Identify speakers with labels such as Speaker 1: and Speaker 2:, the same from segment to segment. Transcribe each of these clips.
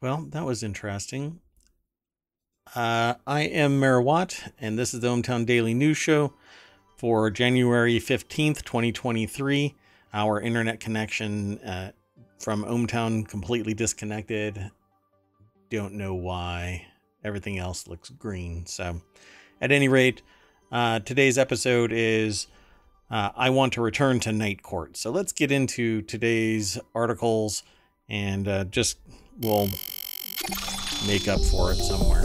Speaker 1: Well, that was interesting. Uh, I am Mayor Watt, and this is the ohmTown Daily News Show for January 15th, 2023. Our internet connection uh, from ohmTown completely disconnected. Don't know why. Everything else looks green. So, at any rate, uh, today's episode is uh, I want to return to Night Court. So, let's get into today's articles and uh, just we'll make up for it somewhere.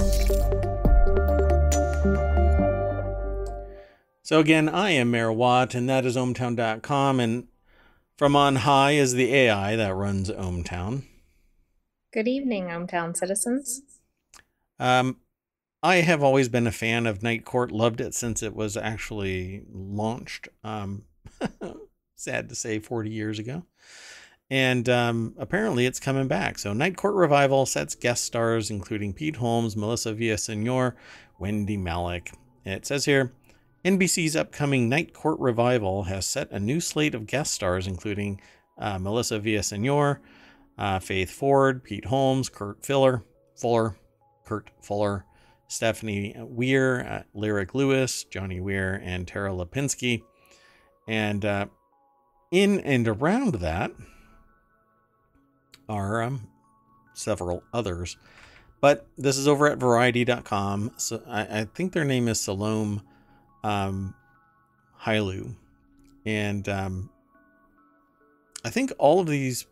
Speaker 1: So again, I am Mayor Watt, and that is ohmtown.com, and from on high is the AI that runs ohmTown.
Speaker 2: Good evening, ohmTown citizens.
Speaker 1: Um, I have always been a fan of Night Court, loved it since it was actually launched. Um, sad to say, 40 years ago. And um, apparently it's coming back. So Night Court Revival sets guest stars including Pete Holmes, Melissa Villasenor, Wendy Malick. It says here NBC's upcoming Night Court Revival has set a new slate of guest stars including uh, Melissa Villasenor, uh, Faith Ford, Pete Holmes, Kurt Fuller, Fuller, Kurt Fuller, Stephanie Weir, uh, Lyric Lewis, Johnny Weir, and Tara Lipinski. And uh, in and around that, are um, several others. But this is over at variety.com. So I, I think their name is Salome um, Hailu. And um, I think all of these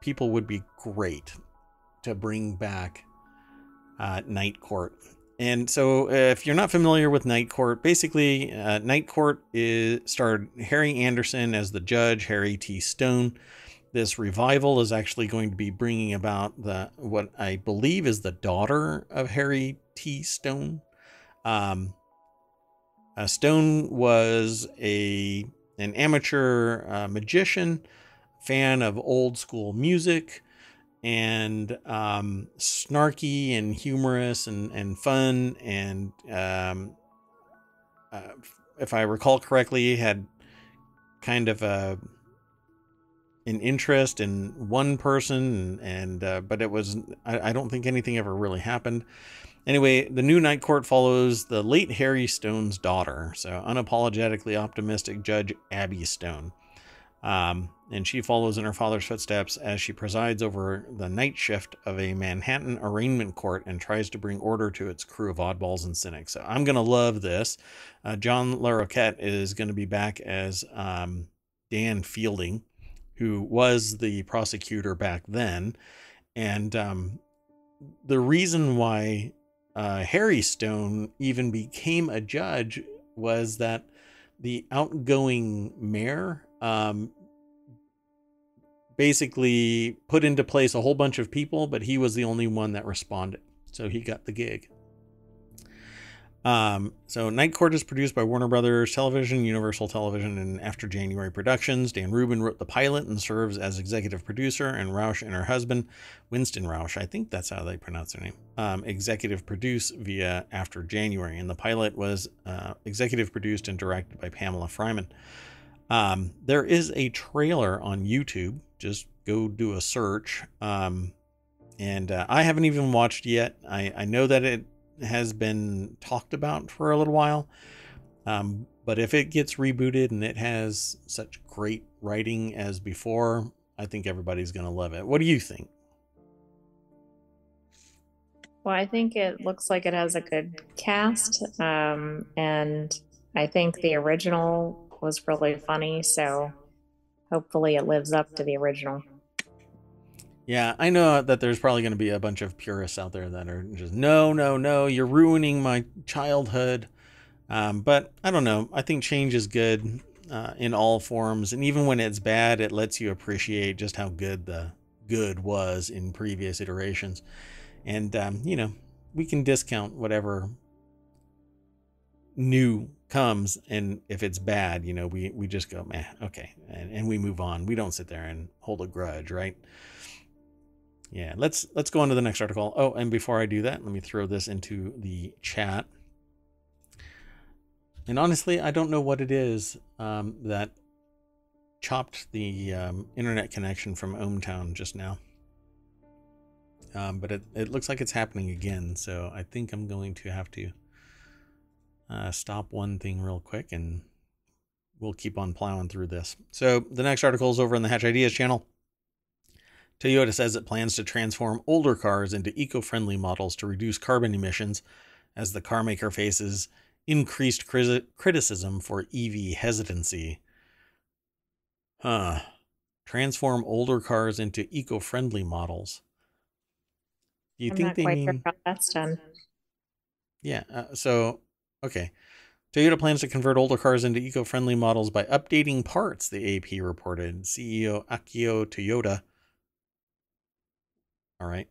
Speaker 1: people would be great to bring back uh, Night Court. And so, uh, if you're not familiar with Night Court, basically, uh, Night Court is starred Harry Anderson as the judge, Harry T. Stone this revival is actually going to be bringing about the what I believe is the daughter of Harry T. Stone. Um, uh, Stone was a an amateur uh, magician, fan of old school music, and um, snarky and humorous and and fun. And um, uh, if I recall correctly, had kind of a an interest in one person, and, uh, but it was I, I don't think anything ever really happened. Anyway, the new Night Court follows the late Harry Stone's daughter, so unapologetically optimistic Judge Abby Stone. Um, and she follows in her father's footsteps as she presides over the night shift of a Manhattan arraignment court and tries to bring order to its crew of oddballs and cynics. So I'm going to love this. Uh, John Larroquette is going to be back as um, Dan Fielding who was the prosecutor back then. And um, the reason why uh, Harry Stone even became a judge was that the outgoing mayor um, basically put into place a whole bunch of people, but he was the only one that responded. So he got the gig. Um, so Night Court is produced by Warner Brothers Television, Universal Television, and After January Productions. Dan Rubin wrote the pilot and serves as executive producer, and Rauch and her husband, Winston Rauch, I think that's how they pronounce their name, um, executive produce via After January. And the pilot was uh, executive produced and directed by Pamela Fryman. Um, there is a trailer on YouTube. Just go do a search. Um, and uh, I haven't even watched yet. I, I know that it has been talked about for a little while. Um, but if it gets rebooted and it has such great writing as before, I think everybody's going to love it. What do you think?
Speaker 2: Well, I think it looks like it has a good cast. Um, and I think the original was really funny. So hopefully it lives up to the original.
Speaker 1: Yeah, I know that there's probably going to be a bunch of purists out there that are just, no, no, no, you're ruining my childhood. Um, but I don't know. I think change is good uh, in all forms. And even when it's bad, it lets you appreciate just how good the good was in previous iterations. And, um, you know, we can discount whatever new comes. And if it's bad, you know, we, we just go, meh, okay. And, and we move on. We don't sit there and hold a grudge, right? Yeah let's let's go on to the next article oh and before i do that let me throw this into the chat and honestly i don't know what it is um, that chopped the um, internet connection from ohmTown just now Um, but it, it looks like it's happening again. So I think I'm going to have to uh, stop one thing real quick and we'll keep on plowing through this. So the next article is over on the Hatch Ideas channel. Toyota says it plans to transform older cars into eco friendly models to reduce carbon emissions as the carmaker faces increased criticism for EV hesitancy. Huh. Transform older cars into eco friendly models.
Speaker 2: Do you I'm think they mean. Sure how that's done.
Speaker 1: Yeah. Uh, so, okay. Toyota plans to convert older cars into eco friendly models by updating parts, the AP reported. CEO Akio Toyoda all right,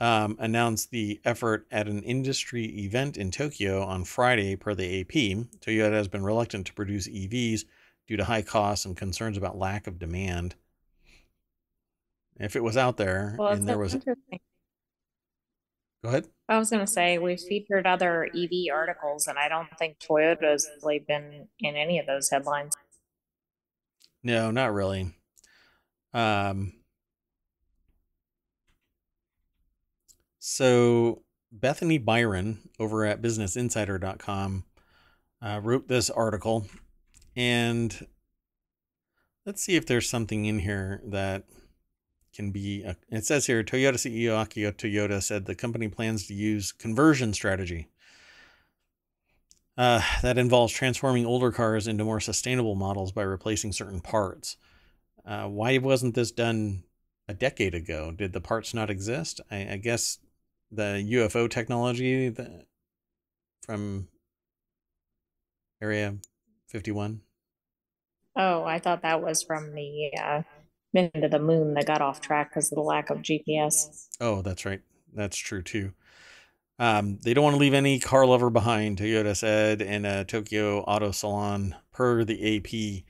Speaker 1: um, announced the effort at an industry event in Tokyo on Friday, per the AP. Toyota has been reluctant to produce EVs due to high costs and concerns about lack of demand. If it was out there well, and there was. Go ahead.
Speaker 2: I was going to say we've featured other EV articles, and I don't think Toyota's really been in any of those headlines.
Speaker 1: No, not really. Um, So Bethany Biron over at BusinessInsider.com uh, wrote this article, and let's see if there's something in here that can be. A, it says here Toyota CEO Akio Toyoda said the company plans to use conversion strategy. Uh, that involves transforming older cars into more sustainable models by replacing certain parts. Uh, why wasn't this done a decade ago? Did the parts not exist? I, I guess the UFO technology that from Area 51?
Speaker 2: Oh, I thought that was from the uh, mission to the moon that got off track because of the lack of GPS.
Speaker 1: Oh, that's right. That's true too. Um, they don't want to leave any car lover behind, Toyota said in a Tokyo Auto Salon, per the AP.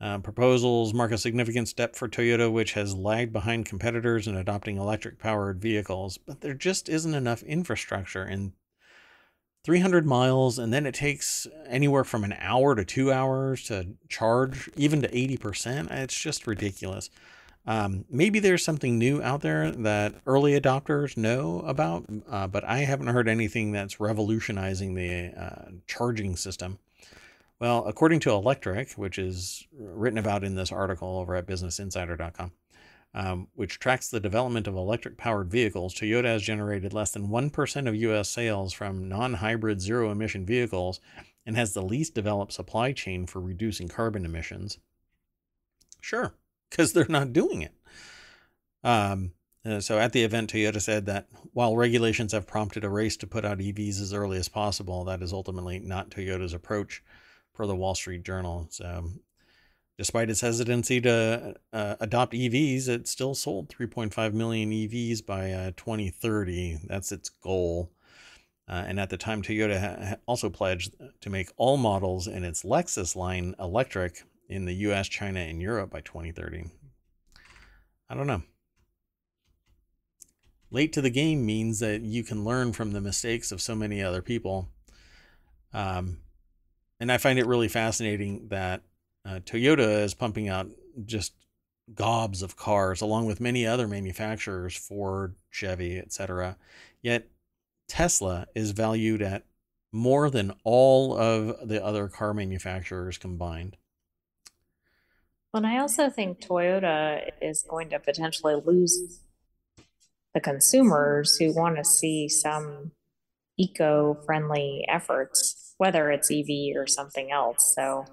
Speaker 1: Uh, proposals mark a significant step for Toyota, which has lagged behind competitors in adopting electric powered vehicles, but there just isn't enough infrastructure. in 300 miles, and then it takes anywhere from an hour to two hours to charge, even to 80%. It's just ridiculous. Um, maybe there's something new out there that early adopters know about, uh, but I haven't heard anything that's revolutionizing the uh, charging system. Well, according to Electrek, which is written about in this article over at businessinsider.com, um, which tracks the development of electric powered vehicles, Toyota has generated less than 1% of US sales from non hybrid zero emission vehicles and has the least developed supply chain for reducing carbon emissions. Sure, because they're not doing it. Um, uh, so at the event, Toyota said that while regulations have prompted a race to put out EVs as early as possible, that is ultimately not Toyota's approach per the Wall Street Journal. So, despite its hesitancy to uh, adopt EVs, it still sold 3.5 million EVs by uh, 2030. That's its goal. Uh, and at the time, Toyota ha- also pledged to make all models in its Lexus line electric in the US, China, and Europe by 2030. I don't know. Late to the game means that you can learn from the mistakes of so many other people. Um, and I find it really fascinating that uh, Toyota is pumping out just gobs of cars, along with many other manufacturers, Ford, Chevy, etc. Yet Tesla is valued at more than all of the other car manufacturers combined.
Speaker 2: And I also think Toyota is going to potentially lose the consumers who want to see some eco friendly efforts whether it's EV or something else. So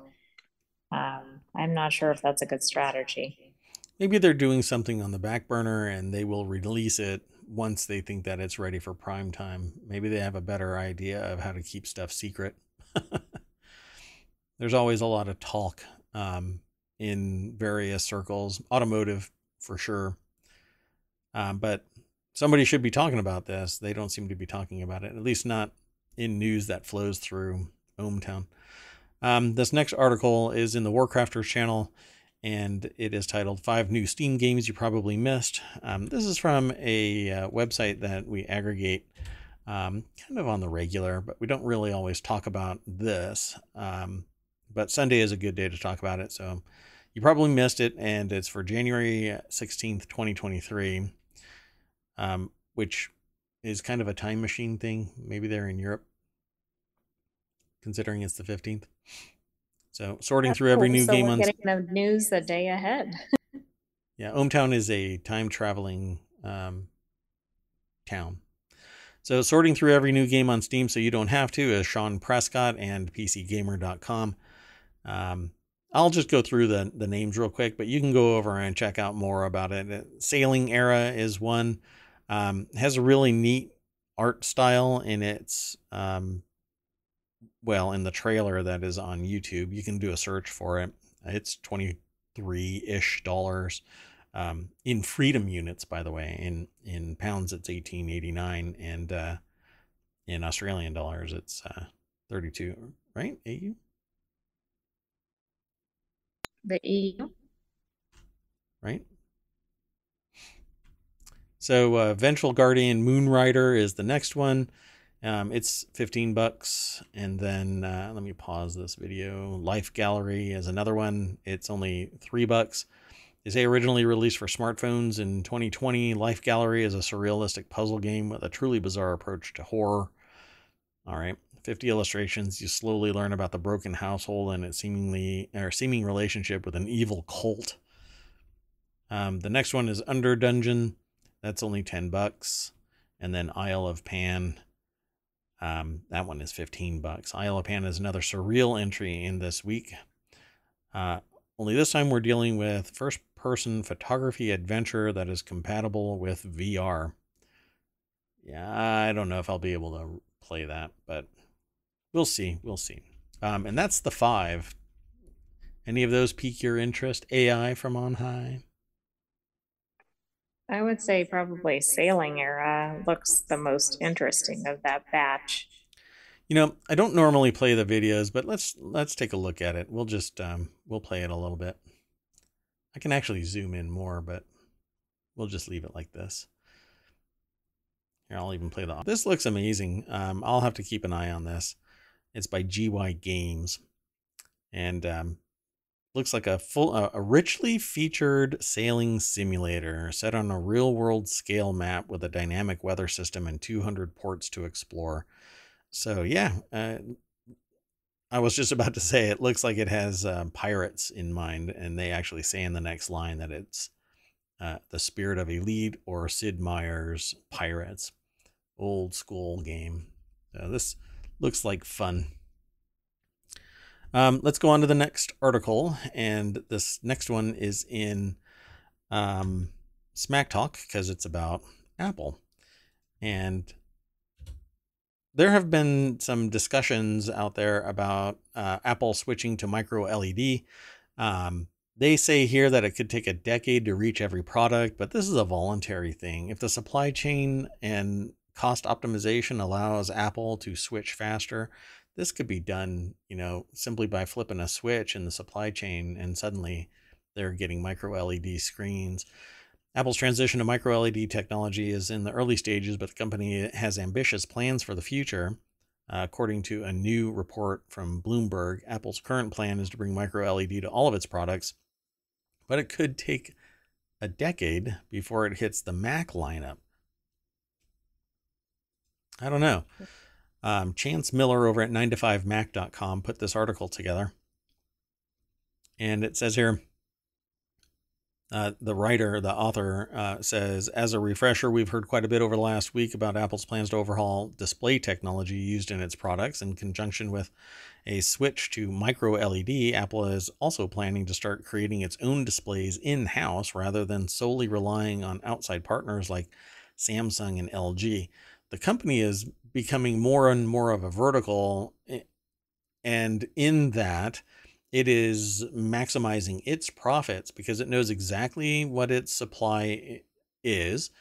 Speaker 2: um, I'm not sure if that's a good strategy.
Speaker 1: Maybe they're doing something on the back burner and they will release it once they think that it's ready for prime time. Maybe they have a better idea of how to keep stuff secret. There's always a lot of talk um, in various circles, automotive for sure. Um, but somebody should be talking about this. They don't seem to be talking about it, at least not in news that flows through ohmTown. Um, this next article is in the Warcrafters channel, and it is titled Five New Steam Games You Probably Missed. Um, this is from a uh, website that we aggregate um, kind of on the regular, but we don't really always talk about this. Um, but Sunday is a good day to talk about it, so you probably missed it, and it's for January 16th, 2023. Um, which is kind of a time machine thing. Maybe they're in Europe, considering it's the 15th. So sorting
Speaker 2: That's
Speaker 1: through every new
Speaker 2: So
Speaker 1: game on
Speaker 2: getting the news the day ahead.
Speaker 1: yeah, ohmTown is a time traveling um, town. So sorting through every new game on Steam so you don't have to is Shaun Prescott and PCGamer.com. Um, I'll just go through the, the names real quick, but you can go over and check out more about it. Sailing Era is one. Um, has a really neat art style in its um, well in the trailer that is on YouTube. You can do a search for it. It's twenty three ish dollars um, in freedom units, by the way. In in pounds, it's eighteen eighty nine, and uh, in Australian dollars, it's uh, thirty two. Right, AU.
Speaker 2: The EU.
Speaker 1: right? So uh, Vengeful Guardian Moonrider is the next one. Um, it's 15 bucks. And then uh, let me pause this video. Life Gallery is another one. It's only three bucks. They say originally released for smartphones in 2020. Life Gallery is a surrealistic puzzle game with a truly bizarre approach to horror. All right. 50 illustrations. You slowly learn about the broken household and its seemingly or seeming relationship with an evil cult. Um, the next one is Under Dungeon. That's only 10 bucks. And then Isle of Pan. Um, that one is 15 bucks. Isle of Pan is another surreal entry in this week. Uh, only this time we're dealing with first person photography adventure that is compatible with VR. Yeah, I don't know if I'll be able to play that, but we'll see. We'll see. Um, and that's the five. Any of those pique your interest? AI from on high?
Speaker 2: I would say probably Sailing Era looks the most interesting of that batch.
Speaker 1: You know, I don't normally play the videos, but let's let's take a look at it. We'll just um, we'll play it a little bit. I can actually zoom in more, but we'll just leave it like this. Here, I'll even play the. This looks amazing. Um, I'll have to keep an eye on this. It's by GY Games, and um, looks like a full, uh, a richly featured sailing simulator set on a real-world scale map with a dynamic weather system and 200 ports to explore. So yeah, uh, I was just about to say it looks like it has uh, pirates in mind, and they actually say in the next line that it's uh, the spirit of Elite or Sid Meier's Pirates, old school game. This looks like fun. Um, let's go on to the next article, and this next one is in um, Smack Talk because it's about Apple, and there have been some discussions out there about uh, Apple switching to micro LED. Um, they say here that it could take a decade to reach every product, but this is a voluntary thing. If the supply chain and cost optimization allows Apple to switch faster, this could be done, you know, simply by flipping a switch in the supply chain and suddenly they're getting micro LED screens. Apple's transition to micro LED technology is in the early stages, but the company has ambitious plans for the future. Uh, according to a new report from Bloomberg, Apple's current plan is to bring micro LED to all of its products, but it could take a decade before it hits the Mac lineup. I don't know. Um, Chance Miller over at 9to5mac.com put this article together. And it says here uh, the writer, the author, uh, says, as a refresher, we've heard quite a bit over the last week about Apple's plans to overhaul display technology used in its products. In conjunction with a switch to micro LED, Apple is also planning to start creating its own displays in house rather than solely relying on outside partners like Samsung and LG. The company is becoming more and more of a vertical, eh, and in that, it is maximizing its profits because it knows exactly what its supply is.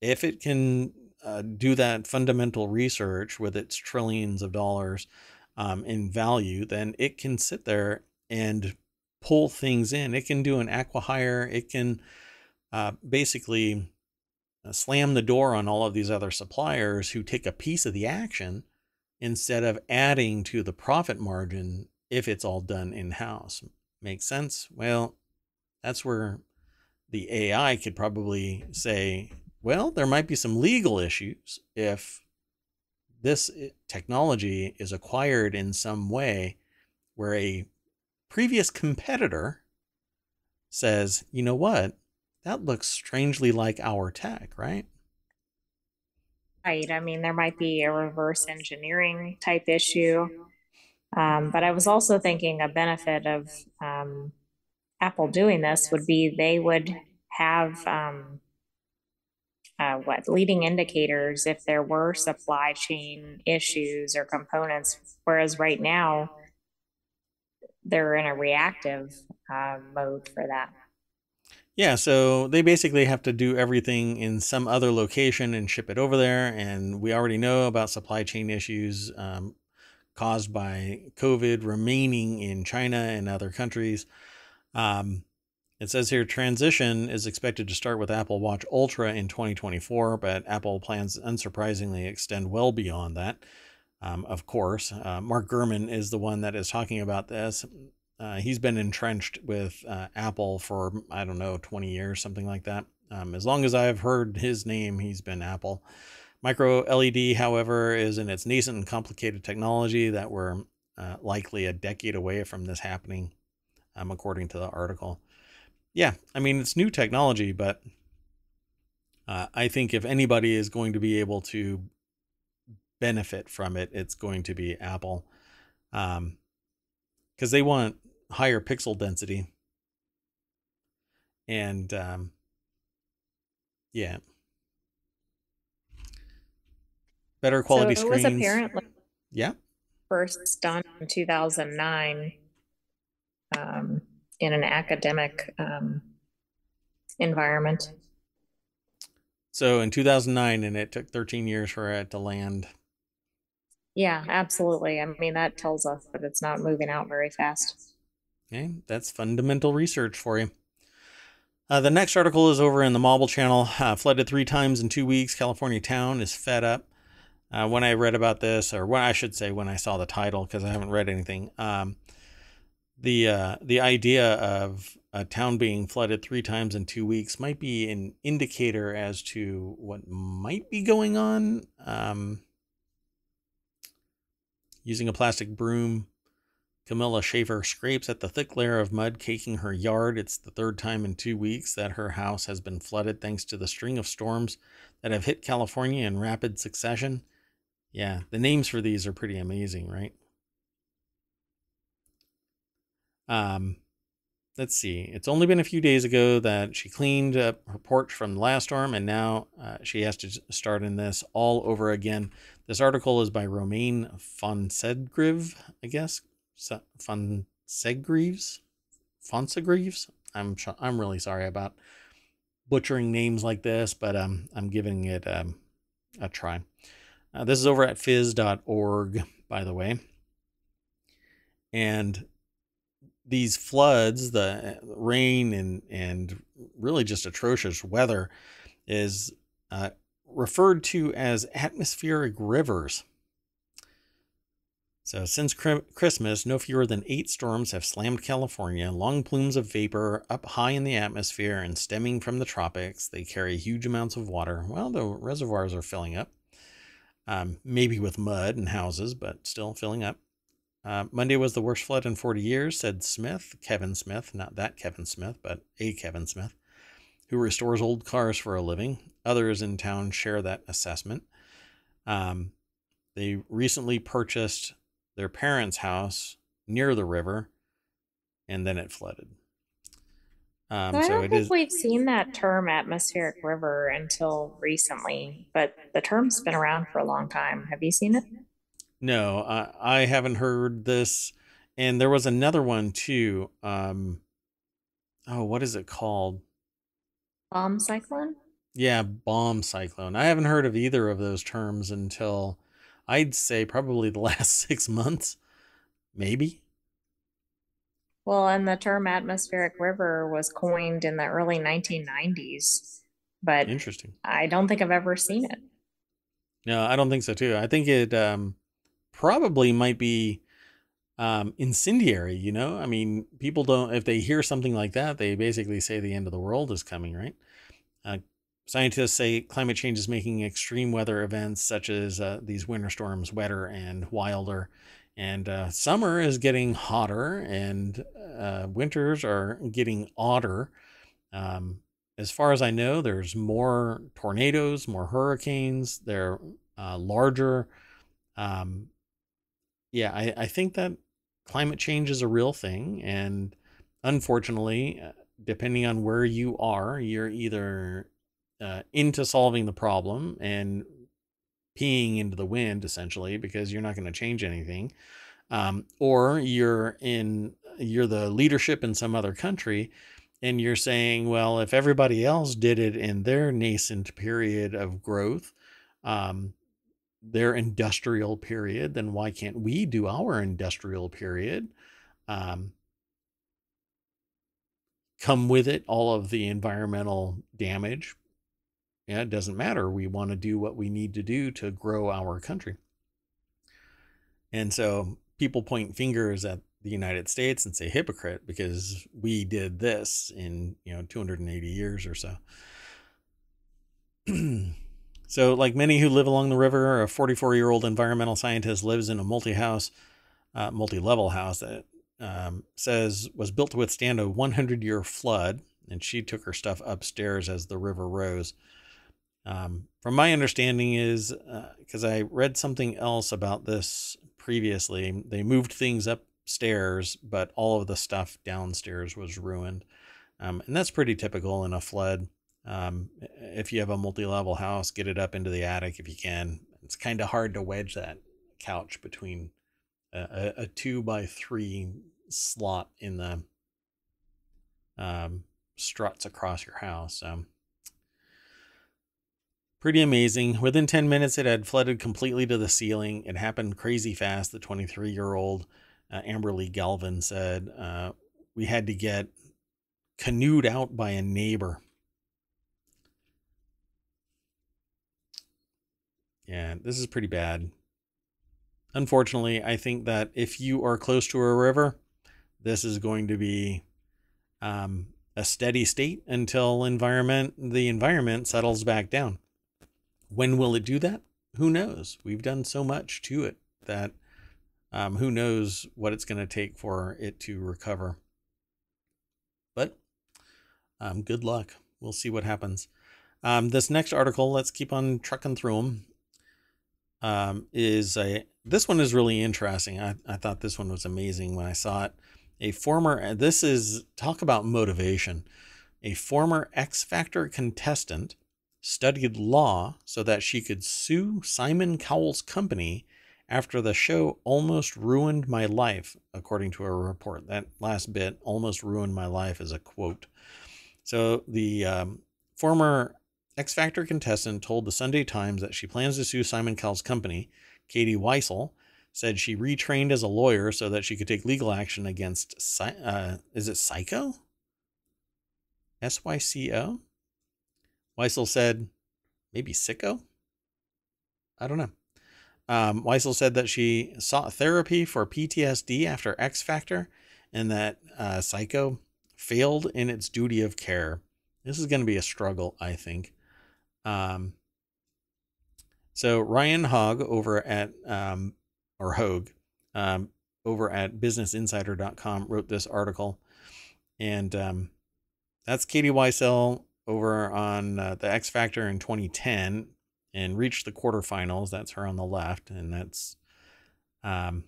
Speaker 1: If it can uh, do that fundamental research with its trillions of dollars um, in value, then it can sit there and pull things in. It can do an acquihire. It can uh, basically slam the door on all of these other suppliers who take a piece of the action instead of adding to the profit margin if it's all done in house. Makes sense? Well, that's where the AI could probably say, Well, there might be some legal issues if this eh, technology is acquired in some way where a previous competitor says, you know what, that looks strangely like our tech, right?
Speaker 2: Right. I mean, there might be a reverse engineering type issue. Um, but I was also thinking a benefit of um, Apple doing this would be they would have um, uh, what leading indicators if there were supply chain issues or components, whereas right now they're in a reactive uh, mode for that.
Speaker 1: Yeah, so they basically have to do everything in some other location and ship it over there. And we already know about supply chain issues um, caused by COVID remaining in China and other countries. Um, it says here transition is expected to start with Apple Watch Ultra in 2024, but Apple plans unsurprisingly extend well beyond that. Um, of course, uh, Mark Gurman is the one that is talking about this. Uh, he's been entrenched with uh, Apple for, I don't know, 20 years, something like that. Um, as long as I've heard his name, he's been Apple. Micro LED, however, is in its nascent and complicated technology that we're uh, likely a decade away from this happening, um, according to the article. Yeah, I mean, it's new technology, but uh, I think if anybody is going to be able to benefit from it, it's going to be Apple. Um, because they want higher pixel density. And um, yeah, better quality so it screens. Was apparently yeah,
Speaker 2: first done in 2009 um, in an academic um, environment.
Speaker 1: So in 2009, and it took 13 years for it to land.
Speaker 2: Yeah, absolutely. I mean, that tells us that it's not moving out very fast.
Speaker 1: Okay, that's fundamental research for you. Uh, the next article is over in the Mobile channel. Uh, flooded three times in two weeks. California town is fed up. Uh, when I read about this, or when I should say when I saw the title, because I haven't read anything, um, the uh, the idea of a town being flooded three times in two weeks might be an indicator as to what might be going on. Um, using a plastic broom Camilla Shaver scrapes at the thick layer of mud caking her yard. It's the third time in two weeks that her house has been flooded thanks to the string of storms that have hit California in rapid succession. Yeah, the names for these are pretty amazing, right? Um, let's see. It's only been a few days ago that she cleaned up her porch from the last storm, and now uh, she has to start in this all over again. This article is by Romain Fonsedgrive, I guess. Fonsegreaves, Fonsegreaves. I'm I'm really sorry about butchering names like this, but um, I'm giving it um, a try. Uh, this is over at phys.org, by the way. And these floods, the rain and and really just atrocious weather, is uh, referred to as atmospheric rivers. So, since Christmas, no fewer than eight storms have slammed California. Long plumes of vapor up high in the atmosphere and stemming from the tropics. They carry huge amounts of water. Well, the reservoirs are filling up, um, maybe with mud and houses, but still filling up. Uh, Monday was the worst flood in 40 years, said Smith, Kevin Smith, not that Kevin Smith, but a Kevin Smith, who restores old cars for a living. Others in town share that assessment. Um, they recently purchased their parents' house near the river, and then it flooded.
Speaker 2: Um, I don't think is, we've seen that term atmospheric river until recently, but the term's been around for a long time. Have you seen it?
Speaker 1: No, I, I haven't heard this. And there was another one too. Um, oh, what is it called?
Speaker 2: Bomb cyclone?
Speaker 1: Yeah, bomb cyclone. I haven't heard of either of those terms until I'd say probably the last six months, maybe.
Speaker 2: Well, and the term atmospheric river was coined in the early 1990s, but
Speaker 1: interesting.
Speaker 2: I don't think I've ever seen it.
Speaker 1: No, I don't think so too. I think it um, probably might be um, incendiary. You know, I mean, people don't if they hear something like that, they basically say the end of the world is coming, right? Uh, scientists say climate change is making extreme weather events such as uh, these winter storms wetter and wilder. And uh, summer is getting hotter, and uh, winters are getting odder. Um, as far as I know, there's more tornadoes, more hurricanes. They're uh, larger. Um, yeah, I, I think that climate change is a real thing. And unfortunately, uh, depending on where you are, you're either uh, into solving the problem and peeing into the wind, essentially, because you're not going to change anything. Um, or you're in you're the leadership in some other country and you're saying, well, if everybody else did it in their nascent period of growth, um, their industrial period, then why can't we do our industrial period? Um, come with it all of the environmental damage. Yeah, it doesn't matter. We want to do what we need to do to grow our country. And so people point fingers at the United States and say hypocrite because we did this in, you know, 280 years or so. so, like many who live along the river, a 44 year old environmental scientist lives in a multi house, uh, multi level house that um, says was built to withstand a 100 year flood. And she took her stuff upstairs as the river rose. Um, from my understanding is because uh, I read something else about this previously, they moved things upstairs, but all of the stuff downstairs was ruined. Um, and that's pretty typical in a flood. Um, if you have a multi level house, get it up into the attic if you can. It's kind of hard to wedge that couch between a, a, two by three slot in the um, struts across your house. So, pretty amazing. Within 10 minutes, it had flooded completely to the ceiling. It happened crazy fast. The 23 year old uh, Amberly Galvin said, uh, we had to get canoed out by a neighbor. Yeah, this is pretty bad. Unfortunately, I think that if you are close to a river, this is going to be um, a steady state until environment the environment settles back down. When will it do that? Who knows? We've done so much to it that um, who knows what it's going to take for it to recover. But um, good luck. We'll see what happens. Um, this next article, let's keep on trucking through them. Um, is a this one is really interesting. I, I thought this one was amazing when I saw it. A former this is talk about motivation. A former X Factor contestant studied law so that she could sue Simon Cowell's company after the show almost ruined my life, according to a report. That last bit, almost ruined my life, is a quote. So the um, former X Factor contestant told the Sunday Times that she plans to sue Simon Cowell's company. Katie Waissel said she retrained as a lawyer so that she could take legal action against, uh, is it Psycho? S Y C O? Waissel said, maybe Sicko? I don't know. Um, Waissel said that she sought therapy for PTSD after X Factor and that uh, Syco failed in its duty of care. This is going to be a struggle, I think. Um, so Ryan Hogg over at, um, or Hogue, um, over at businessinsider.com wrote this article. And um, that's Katie Waissel over on uh, the X Factor in 2010 and reached the quarterfinals. That's her on the left, and that's um,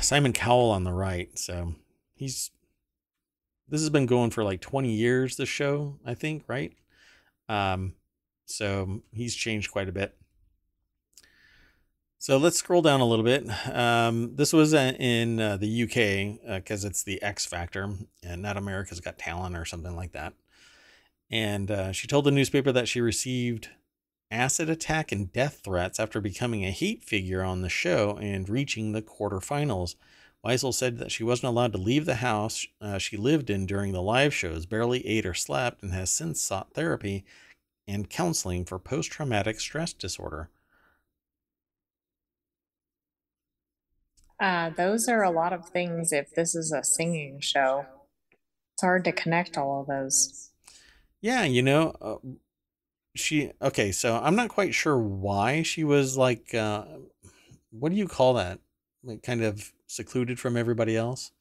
Speaker 1: Simon Cowell on the right. So he's this has been going for like 20 years. The show, I think, right? Um, so he's changed quite a bit. So let's scroll down a little bit. Um, this was in uh, the UK because uh, it's the X Factor and not America's Got Talent or something like that. And uh, she told the newspaper that she received acid attack and death threats after becoming a hate figure on the show and reaching the quarterfinals. Waissel said that she wasn't allowed to leave the house uh, she lived in during the live shows, barely ate or slept, and has since sought therapy and counseling for post traumatic stress disorder.
Speaker 2: Uh, those are a lot of things if this is a singing show. It's hard to connect all of those.
Speaker 1: Yeah, you know, uh, she okay, so I'm not quite sure why she was like uh what do you call that? Like kind of secluded from everybody else?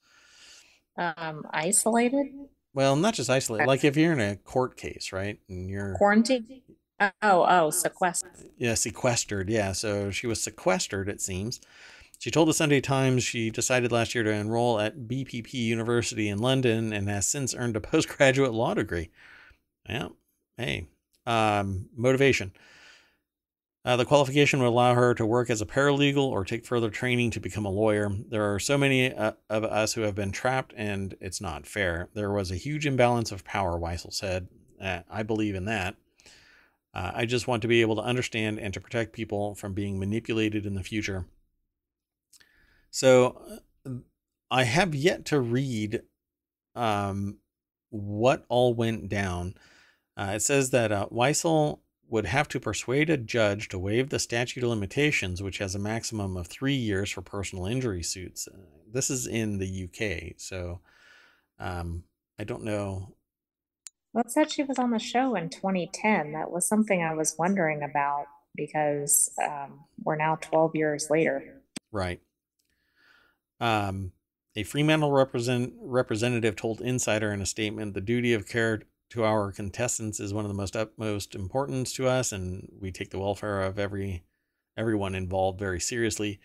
Speaker 2: Um, isolated?
Speaker 1: Well, not just isolated. Like if you're in a court case, right? And you're
Speaker 2: Quarantine? Oh, oh, sequestered.
Speaker 1: yeah, sequestered. Yeah, so she was sequestered it seems. She told the Sunday Times she decided last year to enroll at BPP University in London and has since earned a postgraduate law degree. Yeah. Hey, um, motivation. Uh, the qualification would allow her to work as a paralegal or take further training to become a lawyer. There are so many uh, of us who have been trapped, and it's not fair. There was a huge imbalance of power, Waissel said. Uh, I believe in that. Uh, I just want to be able to understand and to protect people from being manipulated in the future. So uh, I have yet to read um, what all went down. Uh, it says that uh, Waissel would have to persuade a judge to waive the statute of limitations, which has a maximum of three years for personal injury suits. Uh, this is in the UK, so um, I don't know.
Speaker 2: Well, it said she was on the show in 2010. That was something I was wondering about because um, we're now 12 years later.
Speaker 1: Right. Um, a Fremantle represent, representative told Insider in a statement the duty of care to our contestants is one of the most utmost importance to us, and we take the welfare of every everyone involved very seriously.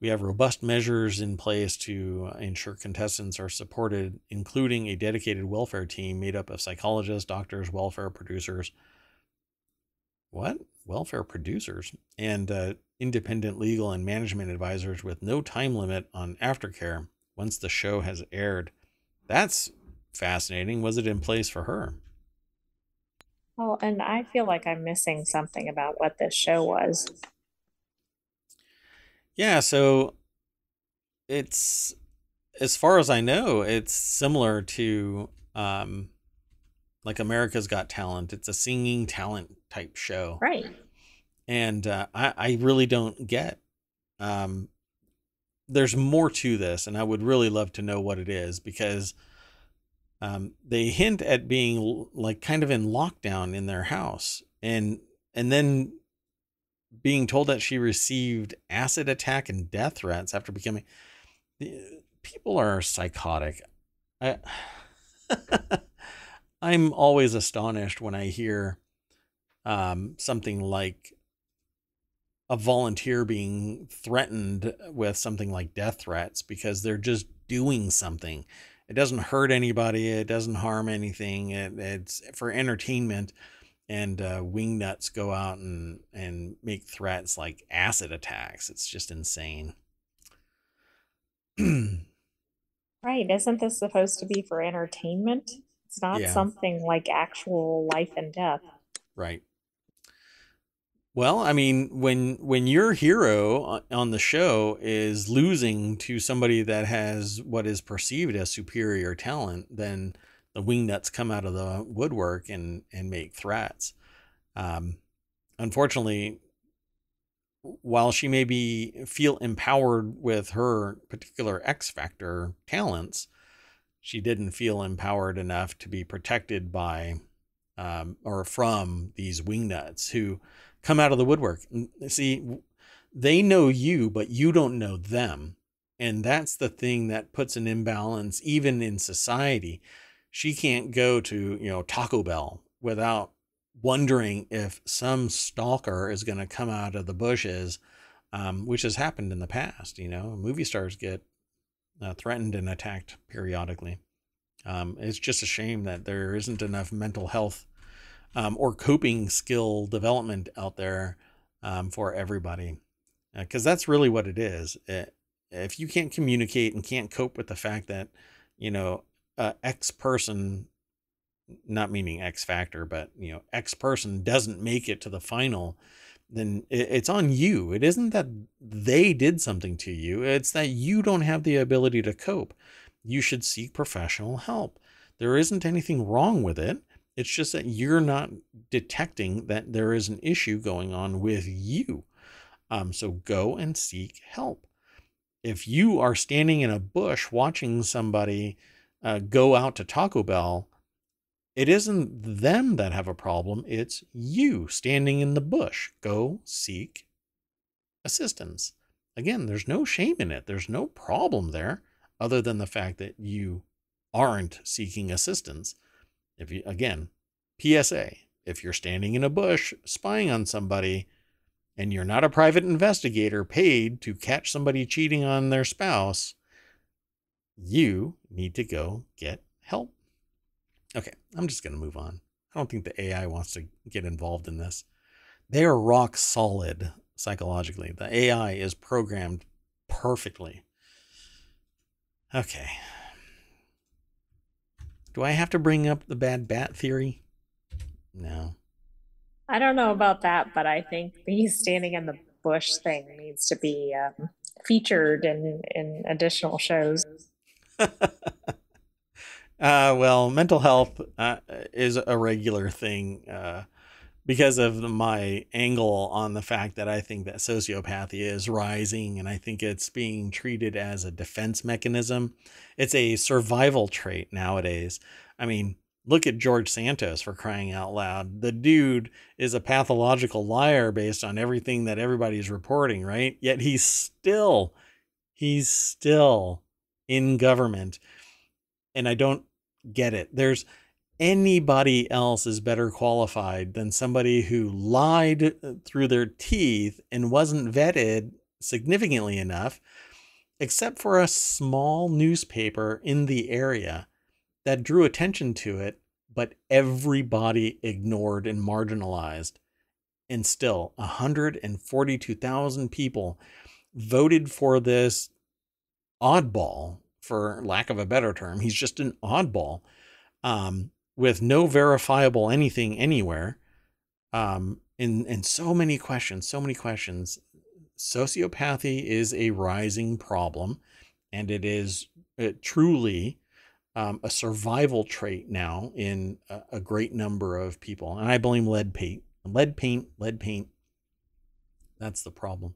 Speaker 1: We have robust measures in place to ensure contestants are supported, including a dedicated welfare team made up of psychologists, doctors, welfare producers. What? Welfare producers and uh, independent legal and management advisors with no time limit on aftercare once the show has aired. That's fascinating. Was it in place for her?
Speaker 2: Well, and I feel like I'm missing something about what this show was.
Speaker 1: Yeah, so it's as far as I know, it's similar to um like America's Got Talent. It's a singing talent type show.
Speaker 2: Right.
Speaker 1: And uh, I, I really don't get um there's more to this and I would really love to know what it is because um, they hint at being like kind of in lockdown in their house and and then being told that she received acid attack and death threats after becoming people are psychotic. I i'm always astonished when i hear um, something like a volunteer being threatened with something like death threats because they're just doing something it doesn't hurt anybody. It doesn't harm anything. It, it's for entertainment. And uh, wingnuts go out and, and make threats like acid attacks. It's just insane.
Speaker 2: right. Isn't this supposed to be for entertainment? It's not yeah. something like actual life and death.
Speaker 1: Right. Well, I mean, when when your hero on the show is losing to somebody that has what is perceived as superior talent, then the wingnuts come out of the woodwork and and make threats. Um, unfortunately, while she may be feel empowered with her particular X factor talents, she didn't feel empowered enough to be protected by um, or from these wingnuts who come out of the woodwork. See, they know you, but you don't know them. And that's the thing that puts an imbalance even in society. She can't go to, you know, Taco Bell without wondering if some stalker is going to come out of the bushes, um, which has happened in the past. You know, movie stars get uh, threatened and attacked periodically. Um, it's just a shame that there isn't enough mental health um, or coping skill development out there um, for everybody. Because uh, that's really what it is. It, if you can't communicate and can't cope with the fact that, you know, uh, X person, not meaning X factor, but, you know, X person doesn't make it to the final, then it, it's on you. It isn't that they did something to you, it's that you don't have the ability to cope. You should seek professional help. There isn't anything wrong with it. It's just that you're not detecting that there is an issue going on with you. Um, so go and seek help. If you are standing in a bush watching somebody uh, go out to Taco Bell, it isn't them that have a problem. It's you standing in the bush. Go seek assistance. Again, there's no shame in it. There's no problem there other than the fact that you aren't seeking assistance. If you, again, PSA, if you're standing in a bush spying on somebody and you're not a private investigator paid to catch somebody cheating on their spouse, you need to go get help. Okay, I'm just going to move on. I don't think the AI wants to get involved in this. They are rock solid psychologically. The AI is programmed perfectly. Okay. Do I have to bring up the bad bat theory? No.
Speaker 2: I don't know about that, but I think the standing in the bush thing needs to be um, featured in, in additional shows.
Speaker 1: Uh, well, mental health uh, is a regular thing uh, because of my angle on the fact that I think that sociopathy is rising and I think it's being treated as a defense mechanism. It's a survival trait nowadays. I mean, look at George Santos for crying out loud. The dude is a pathological liar based on everything that everybody's reporting, right? Yet he's still, he's still in government. And I don't get it. There's anybody else is better qualified than somebody who lied uh, through their teeth and wasn't vetted significantly enough, except for a small newspaper in the area that drew attention to it, but everybody ignored and marginalized. And still, 142,000 people voted for this oddball for lack of a better term. He's just an oddball um, with no verifiable anything anywhere. Um, and, and so many questions, so many questions. Sociopathy is a rising problem, and it is uh, truly um, a survival trait now in a, a, great number of people. And I blame lead paint, lead paint, lead paint. That's the problem.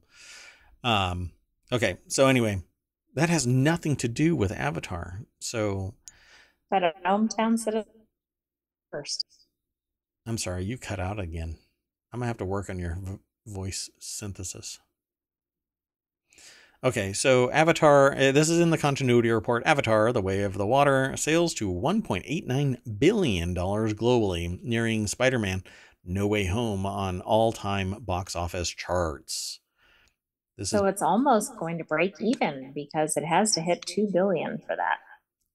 Speaker 1: Um, okay, so anyway, that has nothing to do with Avatar. So,
Speaker 2: but a ohmTown citizen first.
Speaker 1: I'm sorry, you cut out again. I'm gonna have to work on your v- voice synthesis. Okay, so Avatar, uh, this is in the continuity report. Avatar, The Way of the Water, sails to $1.89 billion globally, nearing Spider Man No Way Home on all time box office charts.
Speaker 2: This so is, it's almost going to break even because it has to hit two billion for that.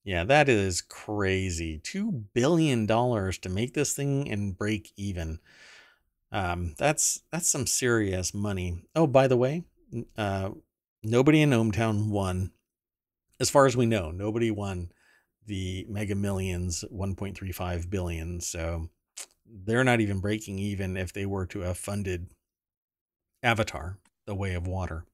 Speaker 1: Yeah, that is crazy. Two billion dollars to make this thing and break even. Um, that's that's some serious money. Oh, by the way, uh, nobody in ohmTown won, as far as we know. Nobody won the Mega Millions, 1.35 billion. So they're not even breaking even if they were to have funded Avatar, the Way of Water.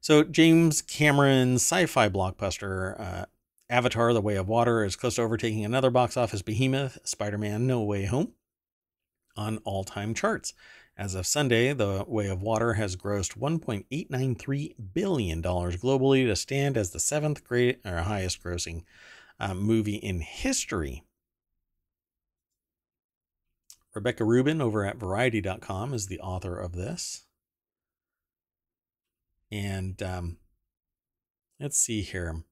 Speaker 1: So, James Cameron's sci fi blockbuster, uh, Avatar The Way of Water, is close to overtaking another box office behemoth, Spider Man No Way Home, on all time charts. As of Sunday, The Way of Water has grossed $1.893 billion globally to stand as the seventh great, or highest grossing uh, movie in history. Rebecca Rubin over at Variety.com is the author of this. And um, let's see here.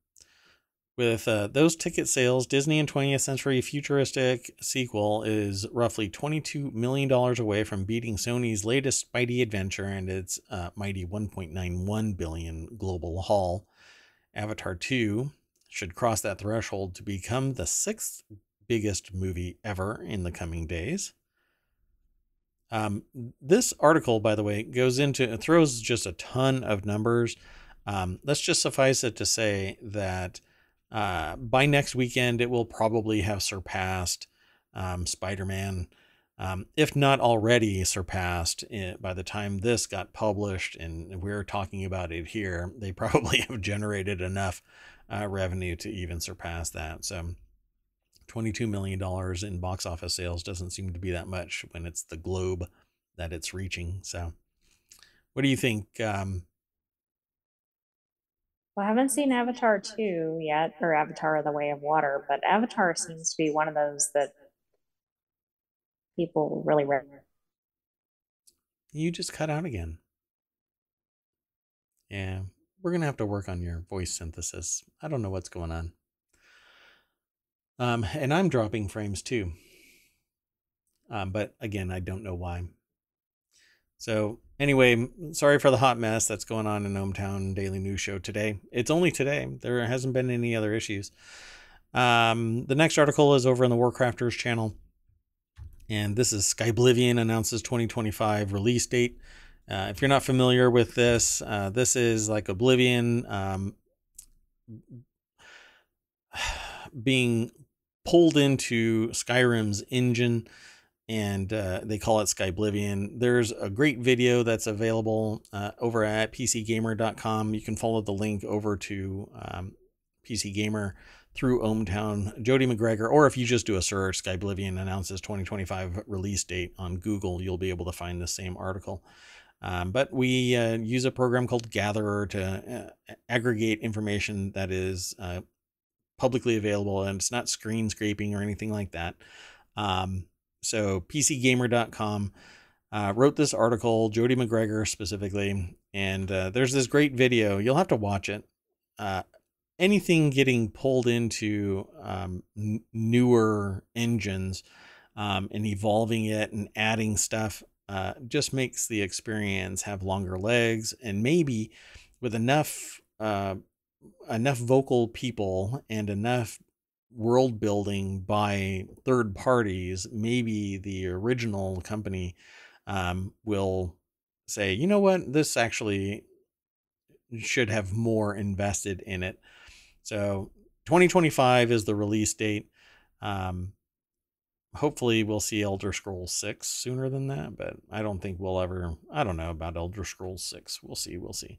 Speaker 1: With uh, those ticket sales, Disney and 20th Century Futuristic sequel is roughly $22 million away from beating Sony's latest Spidey adventure and its uh, mighty 1.91 billion global haul. Avatar 2 should cross that threshold to become the sixth biggest movie ever in the coming days. Um, this article, by the way, goes into throws just a ton of numbers. Um, let's just suffice it to say that uh, by next weekend, it will probably have surpassed um, Spider Man, um, if not already surpassed it, by the time this got published and we're talking about it here. They probably have generated enough uh, revenue to even surpass that. So $22 million in box office sales doesn't seem to be that much when it's the globe that it's reaching. So, what do you think? Um,
Speaker 2: Well, I haven't seen Avatar 2 yet, or Avatar The Way of Water, but Avatar seems to be one of those that people really re-
Speaker 1: You just cut out again. Yeah, we're gonna have to work on your voice synthesis. I don't know what's going on. Um, and I'm dropping frames too. Um, but again, I don't know why. So anyway, sorry for the hot mess that's going on in ohmTown Daily News Show today. It's only today. There hasn't been any other issues. Um, the next article is over in the Warcrafters channel. And this is Skyblivion announces 2025 release date. Uh, if you're not familiar with this, uh, this is like Oblivion um, being pulled into Skyrim's engine and uh, they call it Skyblivion. There's a great video that's available uh, over at PCGamer.com. You can follow the link over to um, PC Gamer through ohmTown, Jody Macgregor, or if you just do a search, Skyblivion announces 2025 release date on Google, you'll be able to find the same article. Um, but we uh, use a program called Gatherer to uh, aggregate information that is uh, publicly available, and it's not screen scraping or anything like that. Um, so PCGamer.com uh, wrote this article, Jody Macgregor specifically, and uh, there's this great video. You'll have to watch it. Uh, anything getting pulled into um, n- newer engines um, and evolving it and adding stuff uh, just makes the experience have longer legs and maybe with enough uh, enough vocal people and enough world building by third parties, maybe the original company um, will say, you know what, this actually should have more invested in it. So 2025 is the release date. Um, hopefully we'll see Elder Scrolls 6 sooner than that, but I don't think we'll ever I don't know about Elder Scrolls 6. We'll see, we'll see.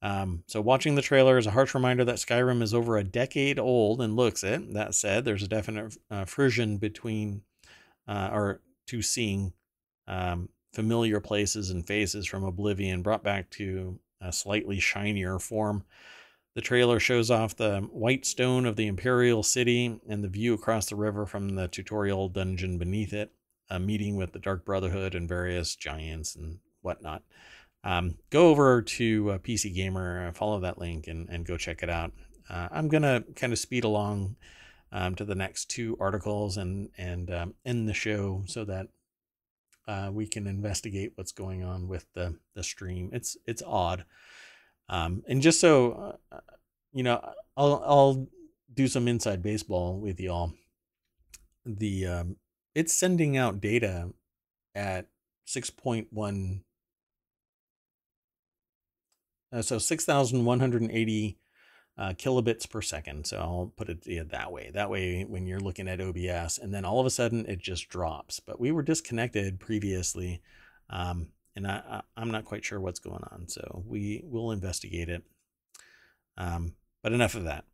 Speaker 1: Um, so watching the trailer is a harsh reminder that Skyrim is over a decade old and looks it. That said, there's a definite uh, frisson between uh, or to seeing um, familiar places and faces from Oblivion brought back to a slightly shinier form. The trailer shows off the white stone of the Imperial City and the view across the river from the tutorial dungeon beneath it, a meeting with the Dark Brotherhood and various giants and whatnot um, go over to uh, PC Gamer, uh, follow that link, and, and go check it out. Uh, I'm gonna kind of speed along um, to the next two articles and and um, end the show so that uh, we can investigate what's going on with the the stream. It's it's odd, um, and just so uh, you know, I'll I'll do some inside baseball with y'all. The um, it's sending out data at 6.1 uh, so 6,180 uh, kilobits per second. So I'll put it yeah, that way. That way, when you're looking at OBS, and then all of a sudden it just drops. But we were disconnected previously, um, and I, am not quite sure what's going on. So we will investigate it. Um, but enough of that.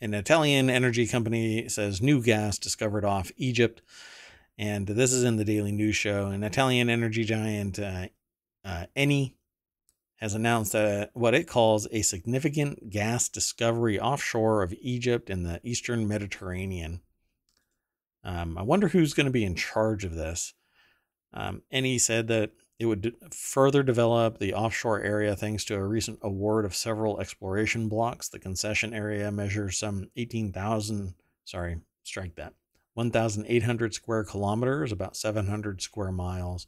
Speaker 1: An Italian energy company says new gas discovered off Egypt. And this is in the Daily News Show. An Italian energy giant, uh, uh, Eni, has announced that what it calls a significant gas discovery offshore of Egypt in the eastern Mediterranean. Um, I wonder who's going to be in charge of this. Um, and he said that it would further develop the offshore area thanks to a recent award of several exploration blocks. The concession area measures some 18,000, sorry, strike that, 1,800 square kilometers, about 700 square miles.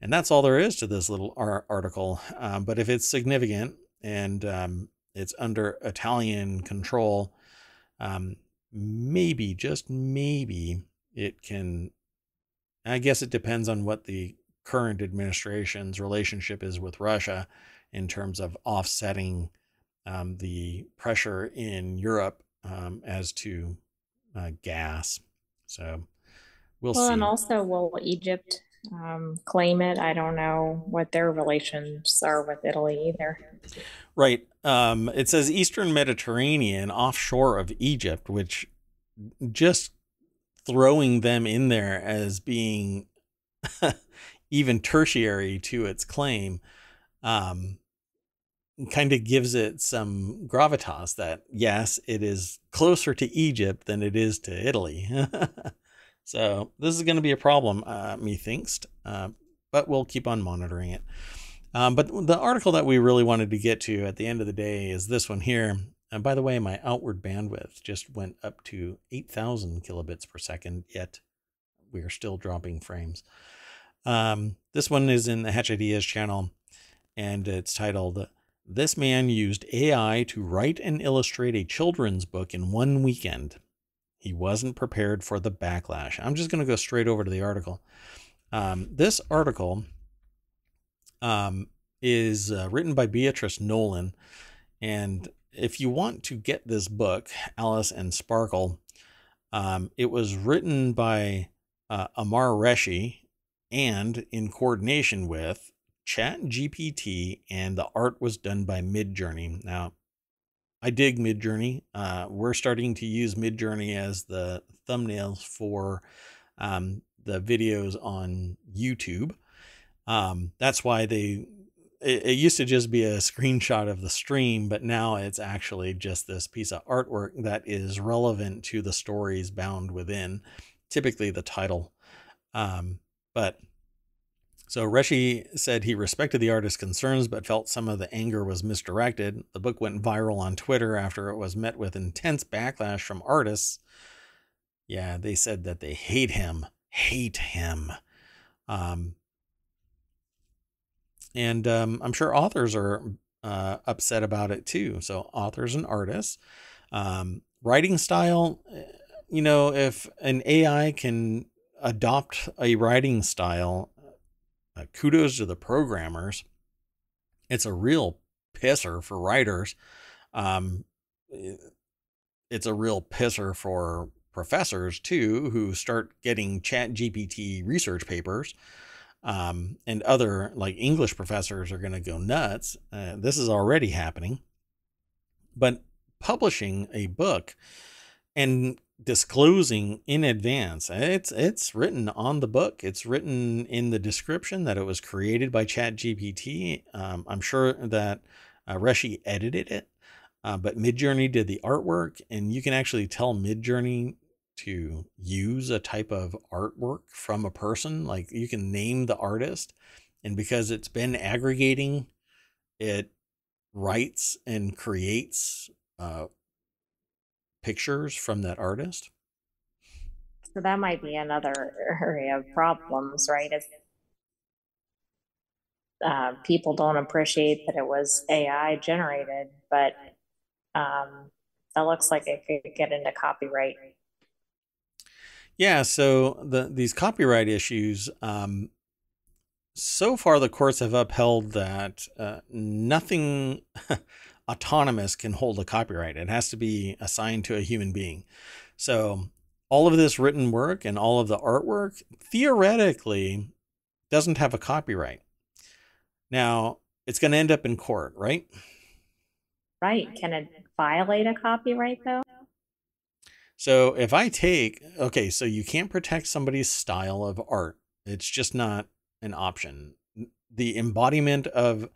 Speaker 1: And that's all there is to this little article. Um, but if it's significant and um, it's under Italian control, um, maybe, just maybe, it can. I guess it depends on what the current administration's relationship is with Russia in terms of offsetting um, the pressure in Europe um, as to uh, gas. So we'll, well see.
Speaker 2: Well, and also, will Egypt um, claim it. I don't know what their relations are with Italy either.
Speaker 1: Right. Um, it says Eastern Mediterranean offshore of Egypt, which just throwing them in there as being even tertiary to its claim. Um, kind of gives it some gravitas that yes, it is closer to Egypt than it is to Italy. so this is going to be a problem, uh, methinks, uh, but we'll keep on monitoring it. Um, but the article that we really wanted to get to at the end of the day is this one here. And by the way, my outward bandwidth just went up to 8,000 kilobits per second, yet we are still dropping frames. Um, this one is in the Hatch Ideas channel, and it's titled This Man Used AI to Write and Illustrate a Children's Book in One Weekend. He wasn't prepared for the backlash. I'm just going to go straight over to the article. Um, this article um, is uh, written by Beatrice Nolan. And if you want to get this book, Alice and Sparkle, um, it was written by uh, Ammaar Reshi and in coordination with Chat GPT, and the art was done by Midjourney. Now, I dig Midjourney. Uh, we're starting to use Midjourney as the thumbnails for um, the videos on YouTube. Um, that's why they it, it, used to just be a screenshot of the stream, but now it's actually just this piece of artwork that is relevant to the stories bound within, typically the title. Um, but so Reshi said he respected the artist's concerns, but felt some of the anger was misdirected. The book went viral on Twitter after it was met with intense backlash from artists. Yeah, they said that they hate him, hate him. Um, and um, I'm sure authors are uh, upset about it too. So authors and artists, um, writing style. Eh, you know, if an AI can adopt a writing style, uh, kudos to the programmers. It's a real pisser for writers. Um, eh, it's a real pisser for professors too, who start getting Chat GPT research papers um, and other like English professors are going to go nuts. Uh, this is already happening. But publishing a book and disclosing in advance. It's it's written on the book. It's written in the description that it was created by chat gpt um, i'm sure that uh, reshi edited it uh, but midjourney did the artwork and you can actually tell midjourney to use a type of artwork from a person. Like you can name the artist, and because it's been aggregating, it writes and creates uh, pictures from that artist.
Speaker 2: So that might be another area of problems, right? If uh, people don't appreciate that it was AI generated, but um, that looks like it could get into copyright
Speaker 1: yeah, so the these copyright issues, um, so far the courts have upheld that uh, nothing autonomous can hold a copyright. It has to be assigned to a human being. So all of this written work and all of the artwork theoretically doesn't have a copyright. Now it's going to end up in court, right?
Speaker 2: Right. Can it violate a copyright though?
Speaker 1: So if I take, okay, so you can't protect somebody's style of art. It's just not an option. The embodiment of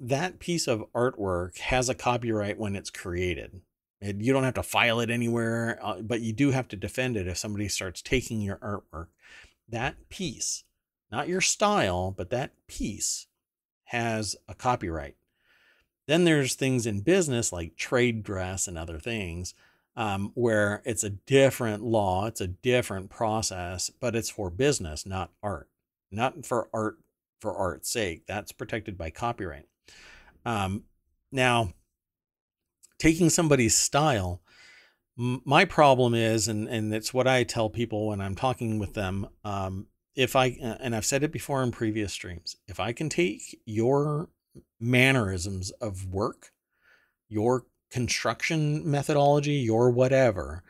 Speaker 1: that piece of artwork has a copyright when it's created. And you don't have to file it anywhere, uh, but you do have to defend it if somebody starts taking your artwork. That piece, not your style, but that piece has a copyright. Then there's things in business like trade dress and other things um, where it's a different law, it's a different process, but it's for business, not art, not for art for art's sake. That's protected by copyright. Um, now, taking somebody's style, m- my problem is, and and it's what I tell people when I'm talking with them. Um, if I and I've said it before in previous streams, if I can take your mannerisms of work, your construction methodology, your whatever,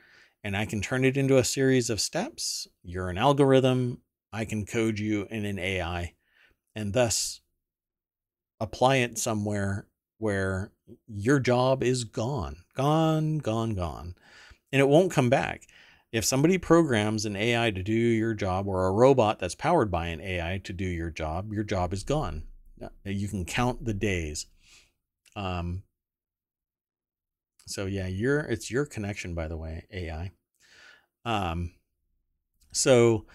Speaker 1: and I can turn it into a series of steps. You're an algorithm. I can code you in an AI and thus apply it somewhere where your job is gone, gone, gone, gone, and it won't come back. If somebody programs an AI to do your job or a robot that's powered by an AI to do your job, your job is gone. You can count the days. Um, so yeah, your it's your connection, by the way, AI. Um, so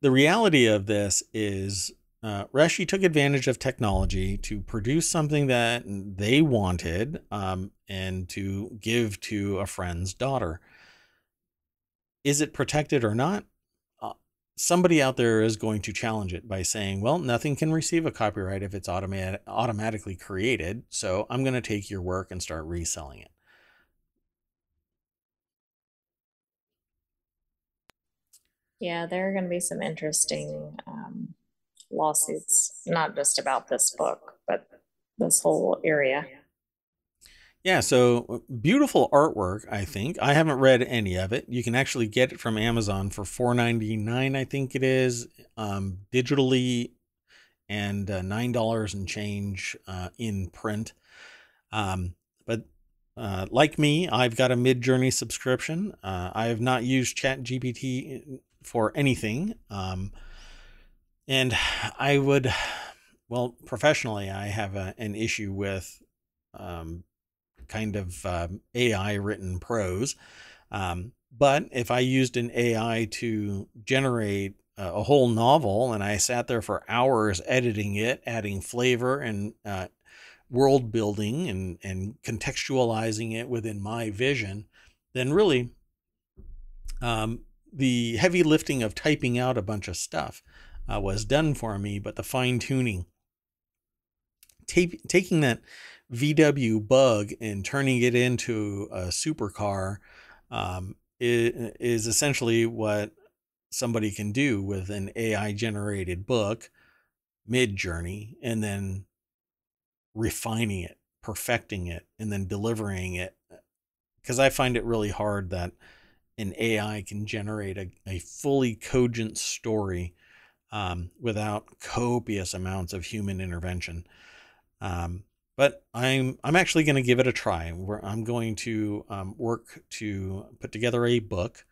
Speaker 1: the reality of this is uh, Reshi took advantage of technology to produce something that they wanted um, and to give to a friend's daughter. Is it protected or not? Uh, somebody out there is going to challenge it by saying, well, nothing can receive a copyright if it's automat- automatically created. So I'm going to take your work and start reselling it.
Speaker 2: Yeah, there are going to be some interesting um, lawsuits, not just about this book, but this whole area.
Speaker 1: Yeah, so uh, beautiful artwork, I think. I haven't read any of it. You can actually get it from Amazon for $4.99, I think it is, um, digitally, and uh, $9 and change uh, in print. Um, but uh, like me, I've got a Midjourney subscription. Uh, I have not used ChatGPT for anything. Um, and I would, well, professionally, I have a, an issue with um, kind of um, AI written prose. Um, but if I used an AI to generate a, whole novel and I sat there for hours editing it, adding flavor and uh, world building and, and contextualizing it within my vision, then really um, the heavy lifting of typing out a bunch of stuff uh, was done for me, but the fine tuning, taking that VW bug and turning it into a supercar um, is, essentially what somebody can do with an AI generated book, mid journey and then refining it, perfecting it, and then delivering it. Because I find it really hard that an AI can generate a, a fully cogent story um, without copious amounts of human intervention. Um, but I'm I'm actually going to give it a try. Where I'm going to um, work to put together a book.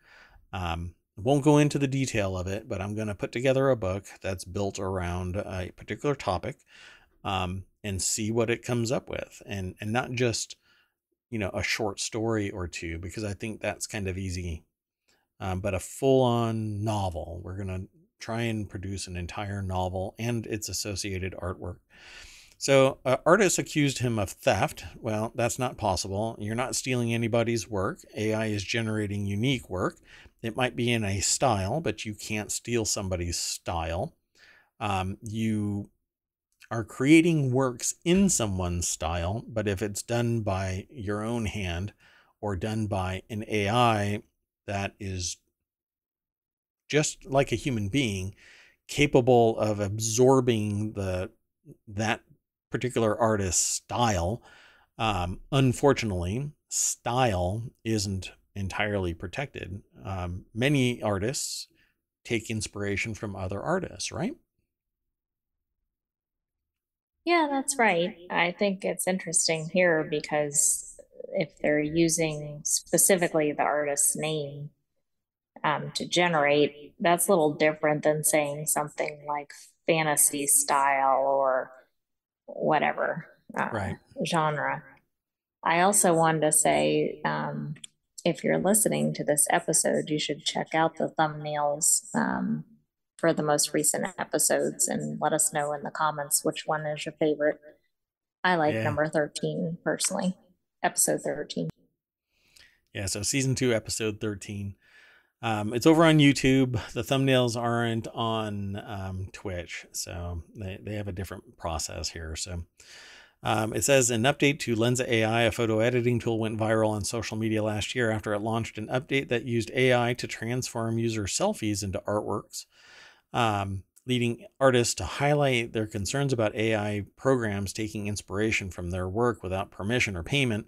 Speaker 1: Um, won't go into the detail of it, but I'm going to put together a book that's built around a particular topic um, and see what it comes up with, and and not just you know a short story or two because I think that's kind of easy. Um, but a full-on novel. We're to try and produce an entire novel and its associated artwork. So, uh, artists accused him of theft. Well, that's not possible. You're not stealing anybody's work. AI is generating unique work. It might be in a style, but you can't steal somebody's style. Um, you are creating works in someone's style, but if it's done by your own hand or done by an AI that is just like a human being, capable of absorbing the that particular artist's style. Um, unfortunately, style isn't entirely protected. Um, many artists take inspiration from other artists, right?
Speaker 2: Yeah, that's right. I think it's interesting here because if they're using specifically the artist's name um, to generate, that's a little different than saying something like fantasy style or whatever uh,
Speaker 1: right.
Speaker 2: genre. I also wanted to say um, if you're listening to this episode, you should check out the thumbnails um, for the most recent episodes and let us know in the comments which one is your favorite. I like yeah. number 13 personally, episode 13.
Speaker 1: Yeah, so season two, episode 13. Um, it's over on YouTube. The thumbnails aren't on um, Twitch, so they, they have a different process here. So um, it says an update to Lensa AI, a photo editing tool, went viral on social media last year after it launched an update that used AI to transform user selfies into artworks, um, leading artists to highlight their concerns about AI programs taking inspiration from their work without permission or payment.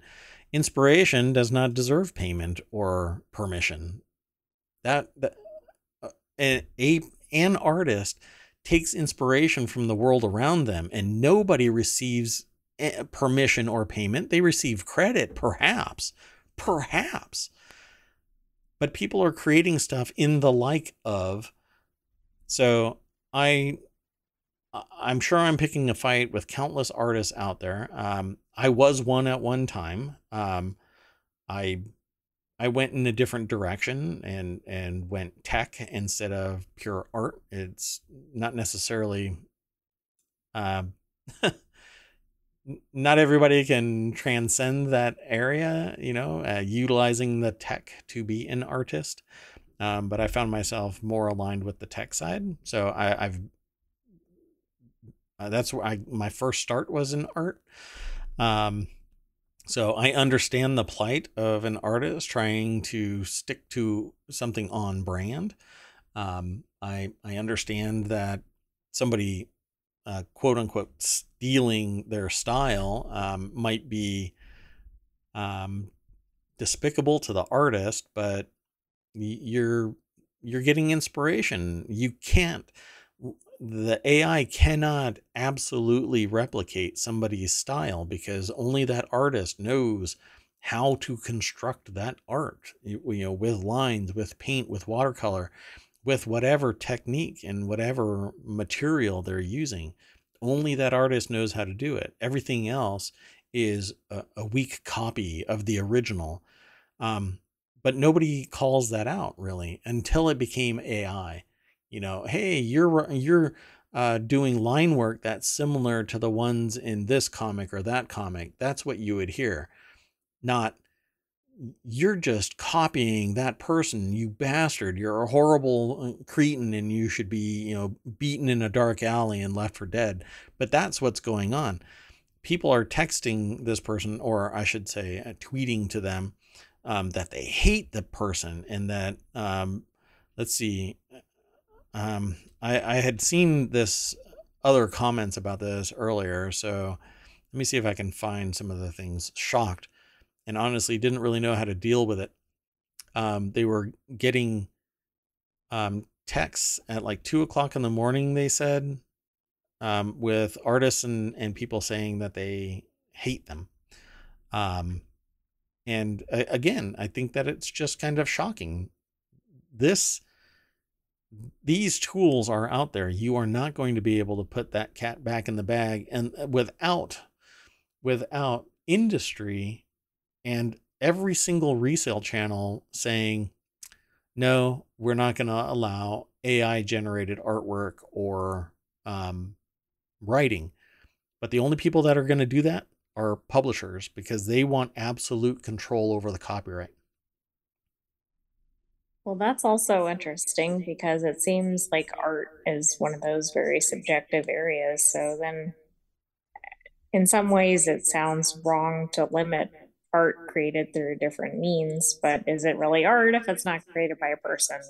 Speaker 1: Inspiration does not deserve payment or permission that, that uh, a, a an artist takes inspiration from the world around them and nobody receives eh, permission or payment. They receive credit perhaps perhaps. But people are creating stuff in the like of so i i'm sure i'm picking a fight with countless artists out there. Um, I was one at one time. Um, I I went in a different direction and and went tech instead of pure art. It's not necessarily. Uh, not everybody can transcend that area, you know, uh, utilizing the tech to be an artist. Um, but I found myself more aligned with the tech side. So I, have uh, that's where I my first start was in art. Um, so I understand the plight of an artist trying to stick to something on brand. Um, I I understand that somebody uh, quote unquote stealing their style um, might be um, despicable to the artist, but you're you're getting inspiration. You can't the AI cannot absolutely replicate somebody's style because only that artist knows how to construct that art, you, know, with lines, with paint, with watercolor, with whatever technique and whatever material they're using. Only that artist knows how to do it. Everything else is a, a weak copy of the original. Um, but nobody calls that out really until it became AI you know, hey, you're you're uh, doing line work that's similar to the ones in this comic or that comic. That's what you would hear, not you're just copying that person, you bastard. You're a horrible uh, cretin and you should be, you know, beaten in a dark alley and left for dead. But that's what's going on. People are texting this person, or I should say, uh, tweeting to them um, that they hate the person and that, um, let's see, um, I, I had seen this other comments about this earlier, so let me see if I can find some of the things. Shocked, and honestly, didn't really know how to deal with it. Um, they were getting um, texts at like two o'clock in the morning. They said um, with artists and and people saying that they hate them. Um, and uh, again, I think that it's just kind of shocking. This these tools are out there. You are not going to be able to put that cat back in the bag and uh, without without industry and every single resale channel saying no, we're not going to allow AI generated artwork or um, writing. But the only people that are going to do that are publishers because they want absolute control over the copyright.
Speaker 2: Well, that's also interesting because it seems like art is one of those very subjective areas. So then, in some ways, it sounds wrong to limit art created through different means, but is it really art if it's not created by a person?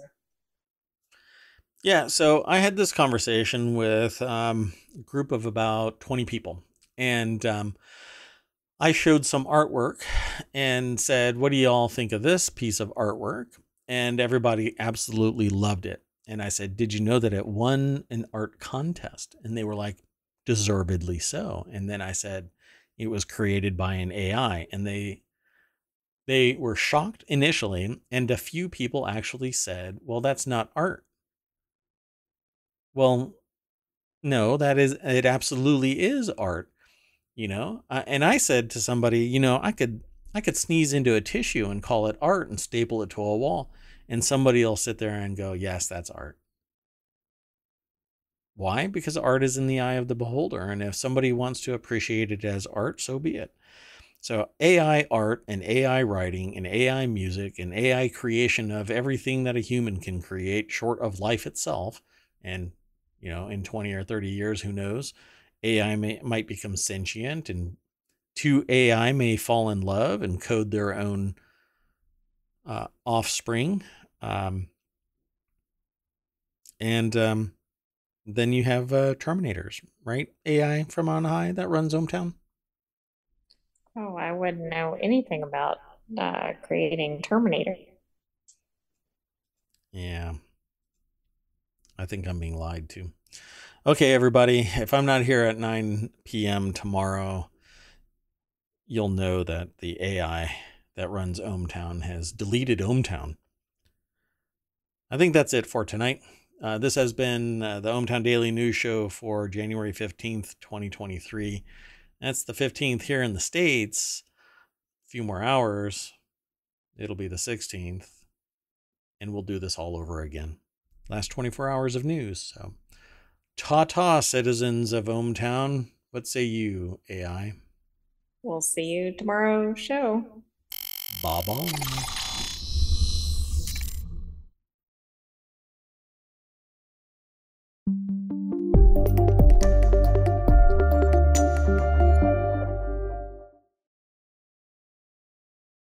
Speaker 1: Yeah, so I had this conversation with um, a group of about 20 people, and um, I showed some artwork and said, What do you all think of this piece of artwork? And everybody absolutely loved it. And I said, Did you know that it won an art contest? And they were like, Deservedly so. And then I said, It was created by an AI. And they they were shocked initially, and a few people actually said, Well, that's not art. Well, no, that is, it absolutely is art, you know? Uh, and I said to somebody, You know, I could, I could sneeze into a tissue and call it art and staple it to a wall and somebody will sit there and go, yes, that's art. Why? Because art is in the eye of the beholder. And if somebody wants to appreciate it as art, so be it. So, AI art and AI writing and AI music and AI creation of everything that a human can create, short of life itself, and you know, in 20 or 30 years, who knows, AI may, might become sentient and two AI may fall in love and code their own uh, offspring um, and um, then you have uh, Terminators, right? AI from on high that runs ohmTown.
Speaker 2: Oh, I wouldn't know anything about uh, creating Terminator.
Speaker 1: Yeah. I think I'm being lied to. Okay, everybody, if I'm not here at 9 p.m. tomorrow, you'll know that the AI that runs ohmTown has deleted ohmTown. I think that's it for tonight. Uh, this has been uh, the ohmTown Daily News Show for January 15th, 2023. That's the 15th here in the States. A few more hours. It'll be the 16th. And we'll do this all over again. Last 24 hours of news. So, ta ta, citizens of ohmTown. What say you, AI?
Speaker 2: We'll see you tomorrow show.
Speaker 1: Bye bye.